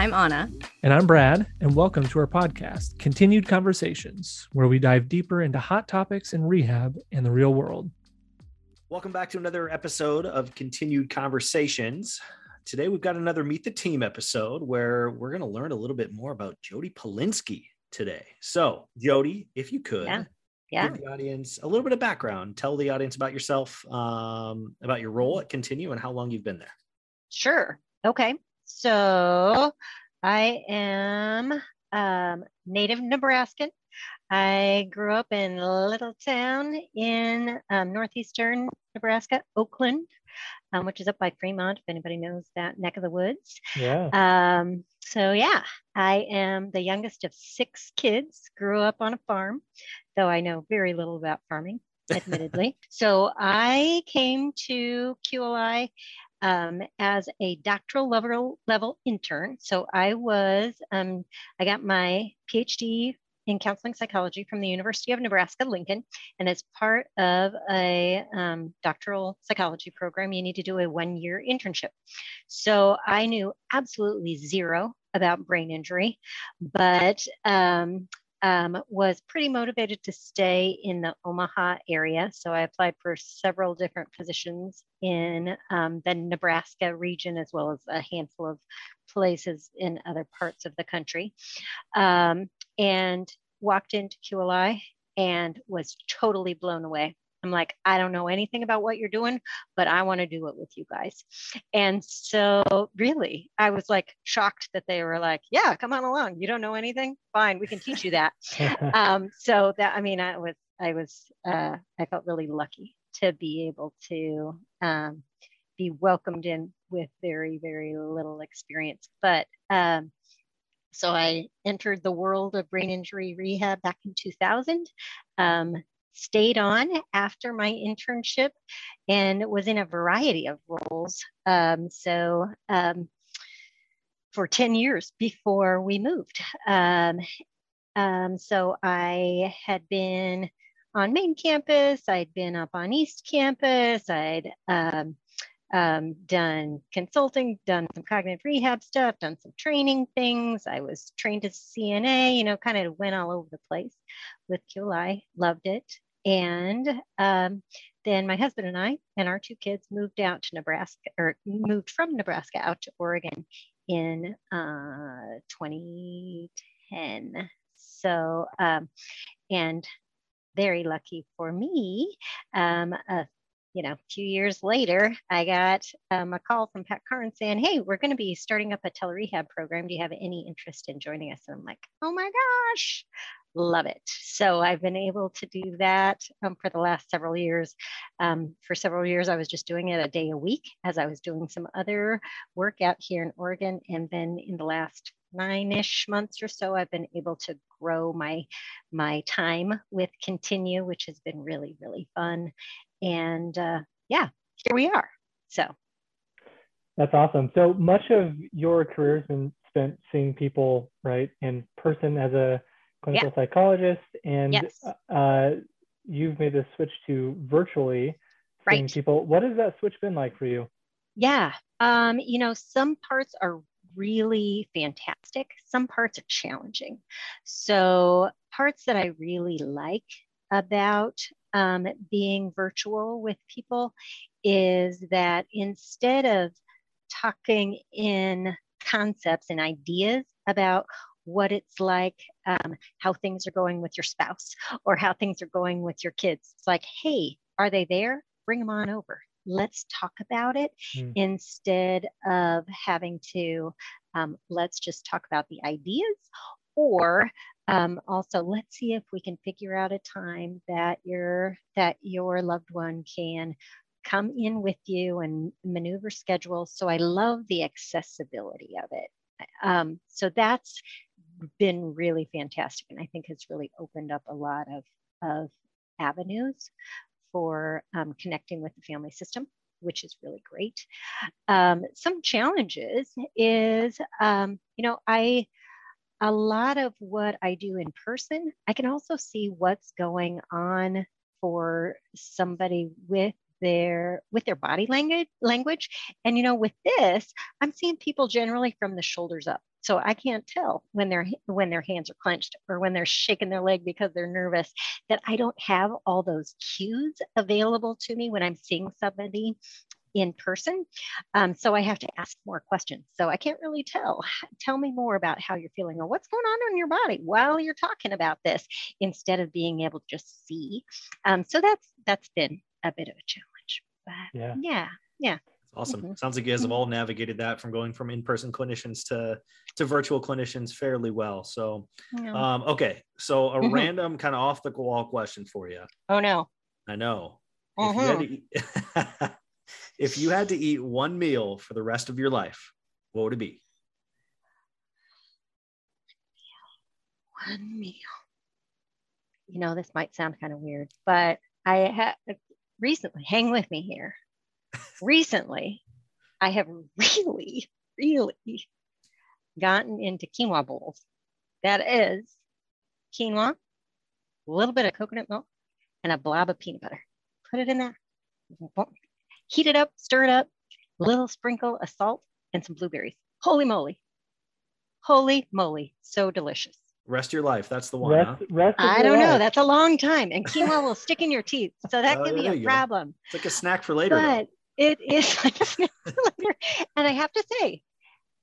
I'm Anna. And I'm Brad, and welcome to our podcast, Continued Conversations, where we dive deeper into hot topics in rehab and the real world. Welcome back to another episode of Continued Conversations. Today we've got another Meet the Team episode where we're going to learn a little bit more about Jodi Palensky today. So, Jodi, if you could, yeah. Yeah. give the audience a little bit of background. Tell the audience about yourself, um, about your role at Continue, and how long you've been there. Sure. Okay. So I am um, native Nebraskan. I grew up in a little town in um, northeastern Nebraska, Oakland, um, which is up by Fremont, if anybody knows that neck of the woods. Yeah. Um, so, yeah, I am the youngest of six kids, grew up on a farm, though I know very little about farming, admittedly. so, I came to QLI um, as a doctoral level, level intern. So I was, um, I got my PhD in counseling psychology from the University of Nebraska Lincoln. And as part of a um, doctoral psychology program, you need to do a one year internship. So I knew absolutely zero about brain injury, but um, um, was pretty motivated to stay in the Omaha area. So I applied for several different positions in um, the Nebraska region, as well as a handful of places in other parts of the country. Um, and walked into QLI and was totally blown away. I'm like, I don't know anything about what you're doing, but I want to do it with you guys. And so, really, I was like shocked that they were like, Yeah, come on along. You don't know anything? Fine, we can teach you that. um, so, that I mean, I was, I was, uh, I felt really lucky to be able to um, be welcomed in with very, very little experience. But um, so I entered the world of brain injury rehab back in 2000. Um, stayed on after my internship and was in a variety of roles. Um, so um, for 10 years before we moved. Um, um so I had been on main campus, I'd been up on East campus, I'd um, um, done consulting, done some cognitive rehab stuff, done some training things. I was trained as CNA, you know, kind of went all over the place with QLI, loved it. And um, then my husband and I and our two kids moved out to Nebraska or moved from Nebraska out to Oregon in uh, 2010. So, um, and very lucky for me, um, you know, a few years later, I got um, a call from Pat Carnes saying, Hey, we're going to be starting up a telerehab program. Do you have any interest in joining us? And I'm like, Oh my gosh, love it. So I've been able to do that um, for the last several years. Um, for several years, I was just doing it a day a week as I was doing some other work out here in Oregon. And then in the last nine-ish months or so, I've been able to grow my my time with Continue, which has been really, really fun. And uh, yeah, here we are. So that's awesome. So much of your career has been spent seeing people right in person as a clinical yeah. psychologist, and yes. uh, you've made the switch to virtually seeing right. people. What has that switch been like for you? Yeah, um, you know, some parts are really fantastic. Some parts are challenging. So parts that I really like about um, being virtual with people is that instead of talking in concepts and ideas about what it's like, um, how things are going with your spouse or how things are going with your kids. It's like, hey, are they there? Bring them on over. Let's talk about it mm. instead of having to, um, let's just talk about the ideas or um, also let's see if we can figure out a time that your that your loved one can come in with you and maneuver schedules so i love the accessibility of it um, so that's been really fantastic and I think has really opened up a lot of, of avenues for um, connecting with the family system, which is really great. Um, some challenges is, um, you know, I, a lot of what I do in person, I can also see what's going on for somebody with their with their body language language and you know with this i'm seeing people generally from the shoulders up so i can't tell when their when their hands are clenched or when they're shaking their leg because they're nervous that i don't have all those cues available to me when i'm seeing somebody in person. Um, so I have to ask more questions. So I can't really tell. Tell me more about how you're feeling or what's going on in your body while you're talking about this instead of being able to just see. Um, so that's that's been a bit of a challenge. But yeah, yeah, yeah. Awesome. Mm-hmm. Sounds like you guys have all navigated that from going from in-person clinicians to to virtual clinicians fairly well. So, yeah. um, okay. So a mm-hmm. random kind of off the wall question for you. Oh no. I know. Mm-hmm. If you had to eat one meal for the rest of your life, what would it be? One meal. You know, this might sound kind of weird, but I have recently, hang with me here. Recently, I have really, really gotten into quinoa bowls. That is quinoa, a little bit of coconut milk, and a blob of peanut butter. Put it in there heat it up, stir it up, a little sprinkle of salt and some blueberries. Holy moly. Holy moly. So delicious. Rest your life. That's the one. Rest, huh? rest I don't life. know. That's a long time. And quinoa will stick in your teeth. So that oh, could be a problem. Go. It's like a snack for later. But though. It is like a snack later. And I have to say,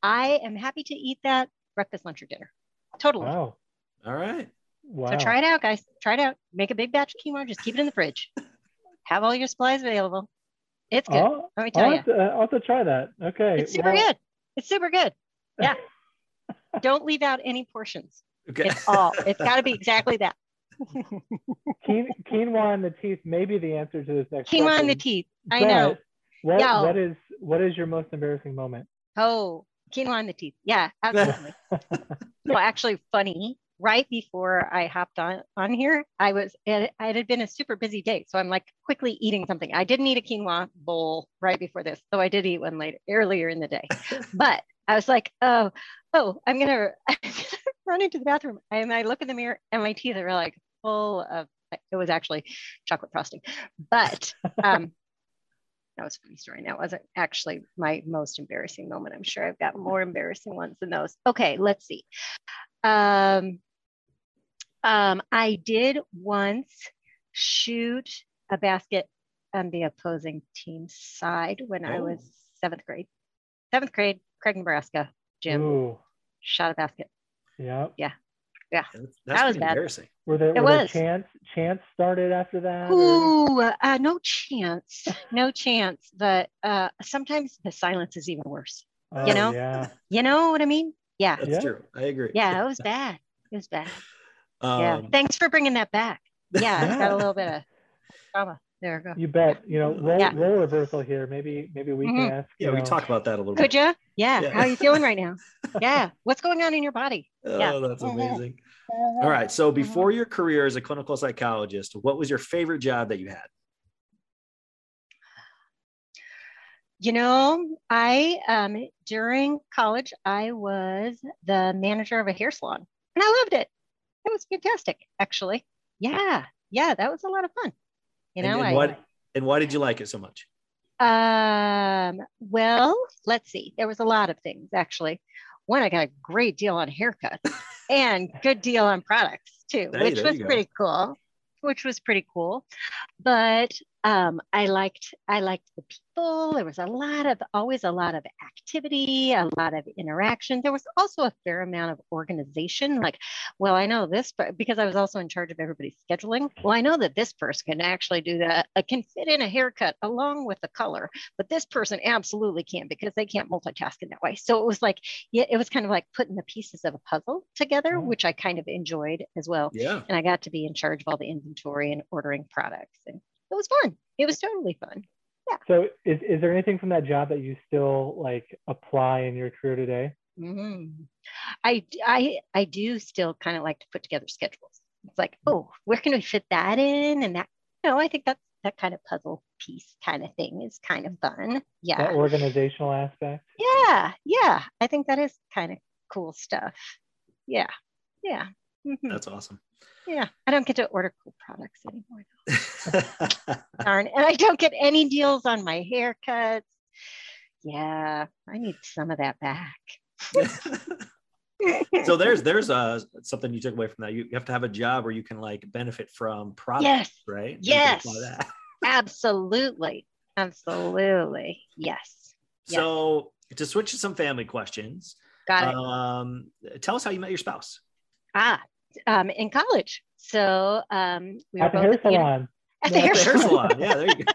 I am happy to eat that breakfast, lunch, or dinner. Totally. Wow. All right. Wow. So try it out, guys. Try it out. Make a big batch of quinoa. Just keep it in the fridge. Have all your supplies available. It's good. Oh, Let me tell I'll you. Have to, uh, I'll have to try that. Okay. It's super well, good. It's super good. Yeah. Don't leave out any portions. Okay. It's all. It's got to be exactly that. quinoa in the teeth may be the answer to this next quinoa question. in the teeth. I know. What, Yo. what is what is your most embarrassing moment? Oh, quinoa in the teeth. Yeah, absolutely. well, actually, funny right before I hopped on, on here, I was, it, it had been a super busy day. So I'm like quickly eating something. I didn't eat a quinoa bowl right before this, though I did eat one later, earlier in the day. but I was like, oh, oh, I'm going to run into the bathroom. And I look in the mirror and my teeth are like full of, it was actually chocolate frosting. But um, that was a funny story. That wasn't actually my most embarrassing moment. I'm sure I've got more embarrassing ones than those. Okay, let's see. Um, um, I did once shoot a basket on the opposing team's side when oh. I was oh. seventh grade. Seventh grade, Craig, Nebraska, gym. Ooh. Shot a basket. Yeah. Yeah. Yeah. That's, that's that was bad. Embarrassing. Were there, it were was. There chance chance started after that? Ooh, uh, no chance. no chance. But uh, sometimes the silence is even worse. Oh, you know? Yeah. You know what I mean? Yeah. That's yeah. true. I agree. Yeah, it was bad. It was bad. Um, yeah. Thanks for bringing that back. Yeah, yeah. got a little bit of trauma. There we go. You bet. You know, role, yeah. role reversal here. Maybe maybe we mm-hmm. can ask. Yeah, we know, talk about that a little Could bit. Could you? Yeah. yeah. How are you feeling right now? yeah. What's going on in your body? Oh, yeah. that's amazing. All right. So before your career as a clinical psychologist, what was your favorite job that you had? You know, I um during college I was the manager of a hair salon and I loved it it was fantastic, actually. Yeah, yeah, that was a lot of fun. You know, and, and what and why did you like it so much? Um, well, let's see. There was a lot of things actually. One, I got a great deal on haircuts and good deal on products too, hey, which was pretty cool. Which was pretty cool. But um, I liked I liked the people. There was a lot of always a lot of activity, a lot of interaction. There was also a fair amount of organization. Like, well, I know this, but because I was also in charge of everybody's scheduling. Well, I know that this person can actually do that. Uh, can fit in a haircut along with the color, but this person absolutely can't because they can't multitask in that way. So it was like, yeah, it was kind of like putting the pieces of a puzzle together, oh. which I kind of enjoyed as well. Yeah. And I got to be in charge of all the inventory and ordering products and it was fun. It was totally fun. Yeah. So is, is there anything from that job that you still like apply in your career today? Mm-hmm. I, I, I do still kind of like to put together schedules. It's like, oh, where can we fit that in? And that, you know, I think that's that kind of puzzle piece kind of thing is kind of fun. Yeah. That organizational aspect. Yeah. Yeah. I think that is kind of cool stuff. Yeah. Yeah. Mm-hmm. That's awesome. Yeah, I don't get to order cool products anymore. Darn, and I don't get any deals on my haircuts. Yeah, I need some of that back. so there's there's uh something you took away from that. You, you have to have a job where you can like benefit from products, yes. right? Yes, absolutely, absolutely, yes. So yes. to switch to some family questions, got it. Um, tell us how you met your spouse. Ah, um, in college. So um, we at were the hair salon. At the hair salon. Yeah, there you go.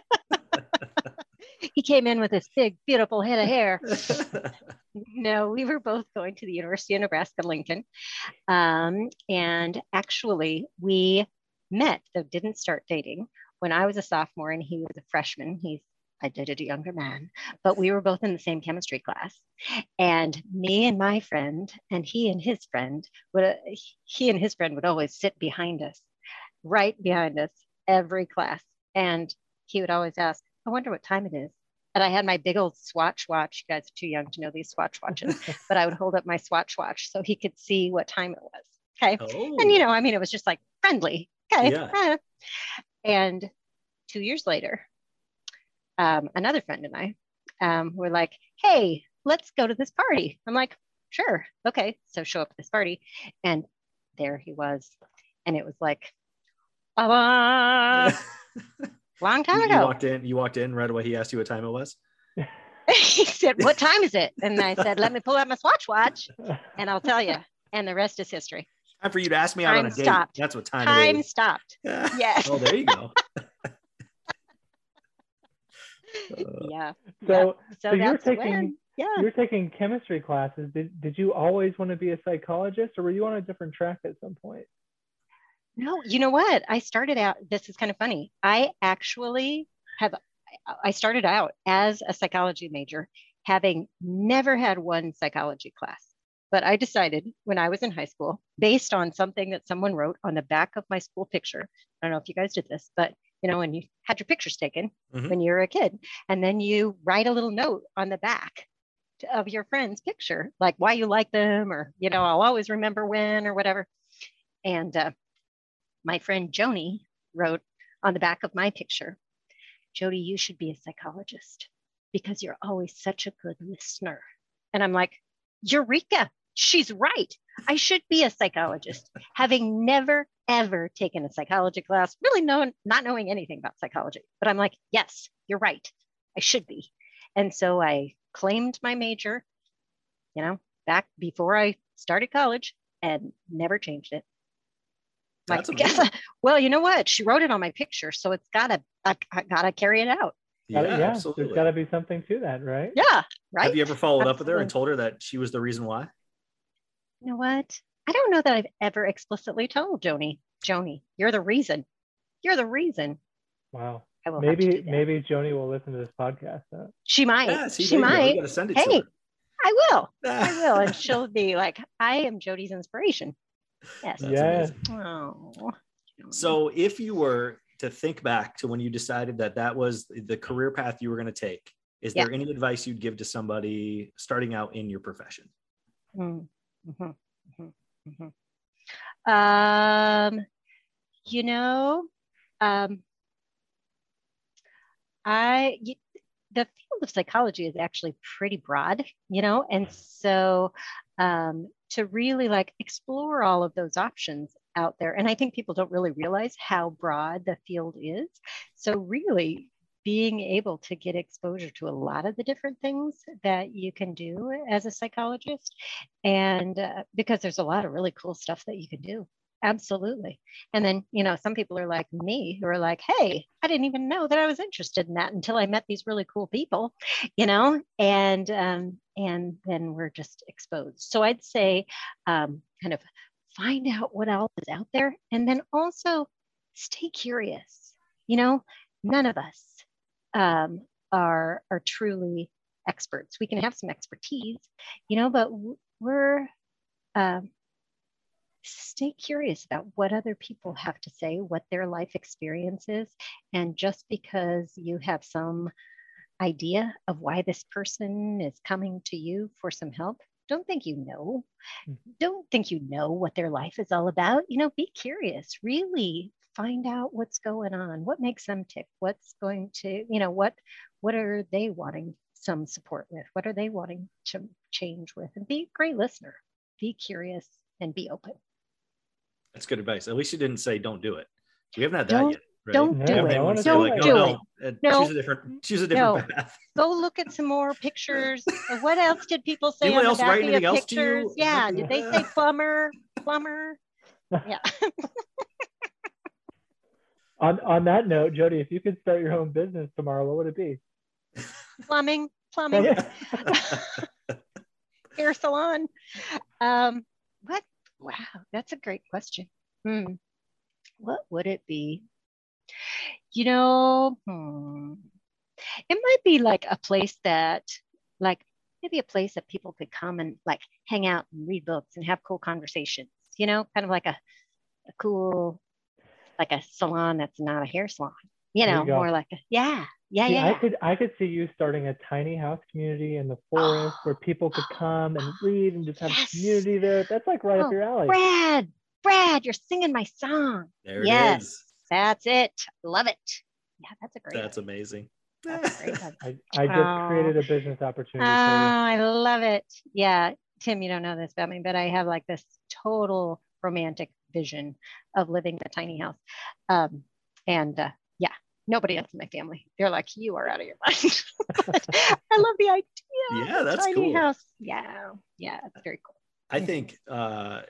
he came in with this big, beautiful head of hair. no, we were both going to the University of Nebraska Lincoln. Um, and actually, we met, though didn't start dating, when I was a sophomore and he was a freshman. He's I dated a younger man, but we were both in the same chemistry class. And me and my friend, and he and his friend would uh, he and his friend would always sit behind us, right behind us, every class. And he would always ask, I wonder what time it is. And I had my big old Swatch watch. You guys are too young to know these Swatch watches, but I would hold up my Swatch watch so he could see what time it was. Okay. Oh. And, you oh. know, I mean, it was just like friendly. Okay. Yeah. And two years later, um, another friend and I um, were like, hey, let's go to this party. I'm like, sure. Okay. So show up at this party. And there he was. And it was like, Long time you, ago. You walked in. You walked in right away. He asked you what time it was. he said, "What time is it?" And I said, "Let me pull out my Swatch watch, and I'll tell you." And the rest is history. Time for you to ask me out time on a date. Stopped. That's what time. Time stopped. Yeah. oh, there you go. Uh, yeah. So, so, so you're taking when, yeah. you're taking chemistry classes. Did did you always want to be a psychologist, or were you on a different track at some point? No, you know what? I started out, this is kind of funny. I actually have, I started out as a psychology major, having never had one psychology class. But I decided when I was in high school, based on something that someone wrote on the back of my school picture. I don't know if you guys did this, but you know, when you had your pictures taken mm-hmm. when you were a kid, and then you write a little note on the back of your friend's picture, like why you like them, or, you know, I'll always remember when, or whatever. And uh, my friend Joni wrote on the back of my picture, Jodi, you should be a psychologist because you're always such a good listener. And I'm like, Eureka, she's right. I should be a psychologist, having never, ever taken a psychology class, really known, not knowing anything about psychology. But I'm like, yes, you're right. I should be. And so I claimed my major, you know, back before I started college and never changed it. That's like, well, you know what? She wrote it on my picture, so it's gotta, I, I gotta carry it out. Yeah, yeah absolutely. There's got to be something to that, right? Yeah, right. Have you ever followed absolutely. up with her and told her that she was the reason why? You know what? I don't know that I've ever explicitly told Joni, Joni, you're the reason. You're the reason. Wow. maybe maybe Joni will listen to this podcast. Huh? She might. Yeah, she might. hey, I will. I will, and she'll be like, "I am Jodi's inspiration." Yes. yeah. Oh. So if you were to think back to when you decided that that was the career path you were going to take, is yeah. there any advice you'd give to somebody starting out in your profession? Mm-hmm. Mm-hmm. Mm-hmm. Um, you know, um, I the field of psychology is actually pretty broad, you know, and so um, to really like explore all of those options out there. And I think people don't really realize how broad the field is. So, really, being able to get exposure to a lot of the different things that you can do as a psychologist. And uh, because there's a lot of really cool stuff that you can do. Absolutely. And then, you know, some people are like me who are like, hey, I didn't even know that I was interested in that until I met these really cool people, you know, and um, and then we're just exposed. So I'd say um, kind of find out what else is out there and then also stay curious. You know, none of us um, are are truly experts. We can have some expertise, you know, but we're um, stay curious about what other people have to say, what their life experience is. And just because you have some idea of why this person is coming to you for some help don't think you know. Mm-hmm. Don't think you know what their life is all about. You know, be curious, really find out what's going on, what makes them tick, what's going to, you know, what what are they wanting some support with? What are they wanting to change with? And be a great listener. Be curious and be open. That's good advice. At least you didn't say don't do it. We haven't had that don't, yet. Right? Don't do it. Don't do like, oh, no, it. No, no, choose a different choose a different no. path. Go look at some more pictures. Uh, what else did people say Anyone on the back of the pictures? Yeah. Did they say plumber? Plumber? Yeah. On on that note, Jodi, if you could start your own business tomorrow, what would it be? Plumbing, plumbing, hair salon. Um, what? Wow, that's a great question. Hmm. What would it be? You know, hmm, it might be like a place that, like, maybe a place that people could come and like hang out and read books and have cool conversations. You know, kind of like a, a cool, like a salon that's not a hair salon. You know, you more like a yeah, yeah, see, yeah. I could I could see you starting a tiny house community in the forest oh, where people could come and read and just have yes. community there. That's like right oh, up your alley. Brad, Brad, you're singing my song. There yes, it is. That's it. Love it. Yeah, that's a great. That's one. amazing. That's great. I, I just oh. created a business opportunity. Oh, I love it. Yeah, Tim, you don't know this about me, but I have like this total romantic vision of living in a tiny house. Um, and uh, nobody else in my family. They're like, you are out of your mind. I love the idea. Yeah, that's tiny cool. House. Yeah, yeah, it's very cool. I think uh,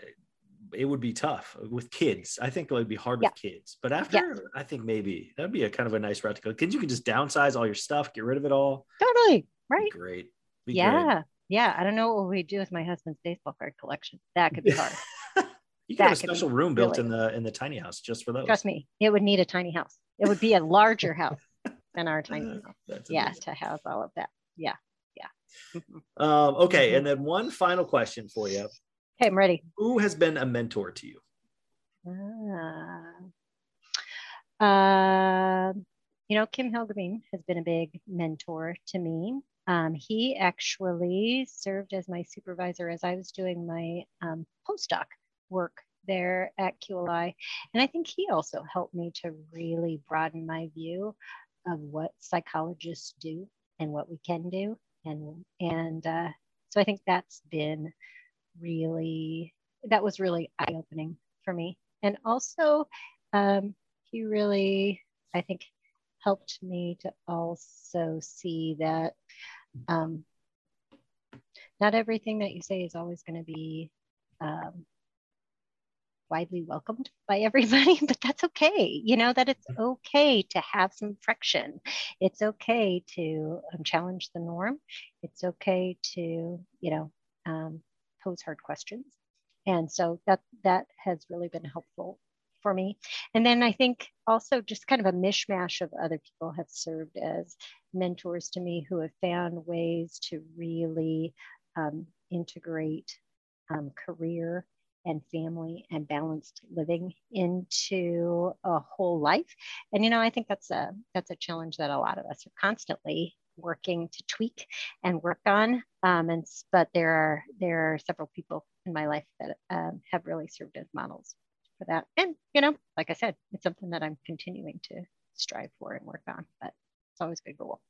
it would be tough with kids. I think it would be hard yeah. with kids. But after, yeah. I think maybe that'd be a kind of a nice route to go. Kids, you can just downsize all your stuff, get rid of it all. Totally. Right. Be great. Be yeah. Great. Yeah. I don't know what we do with my husband's baseball card collection. That could be hard. You can have a special room built really in the in the tiny house just for those. Trust me, it would need a tiny house. It would be a larger house than our tiny house. Yeah, amazing. to house all of that. Yeah, yeah. Mm-hmm. Um, okay, and then one final question for you. Okay, I'm ready. Who has been a mentor to you? Uh, uh, you know, Kim Helgabeen has been a big mentor to me. Um, he actually served as my supervisor as I was doing my um, postdoc work there at QLI. And I think he also helped me to really broaden my view of what psychologists do and what we can do. And, and uh, so I think that's been really, that was really eye opening for me. And also, um, he really, I think, helped me to also see that um, not everything that you say is always going to be um, widely welcomed by everybody, but that's okay. You know, that it's okay to have some friction. It's okay to um, challenge the norm. It's okay to, you know, um, pose hard questions. And so that that has really been helpful for me. And then I think also just kind of a mishmash of other people have served as mentors to me who have found ways to really um, integrate um, career and family and balanced living into a whole life. And you know i think that's a that's a challenge that a lot of us are constantly working to tweak and work on. Um, and but there are there are several people in my life that um, have really served as models for that. And you know like i said it's something that i'm continuing to strive for and work on but it's always good goal.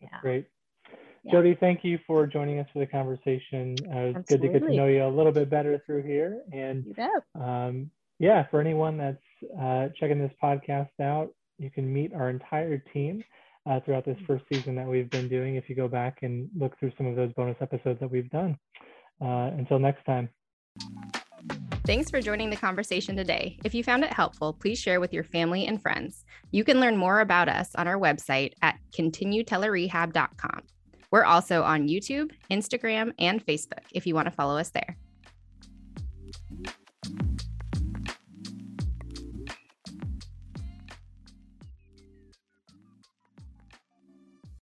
Yeah. Great yeah. Jodi, thank you for joining us for the conversation. Uh, it good to get to know you a little bit better through here. And um, yeah, for anyone that's uh, checking this podcast out, you can meet our entire team uh, throughout this first season that we've been doing if you go back and look through some of those bonus episodes that we've done. Uh, until next time. Thanks for joining the conversation today. If you found it helpful, please share with your family and friends. You can learn more about us on our website at continuetelerehab.com. We're also on YouTube, Instagram, and Facebook if you want to follow us there.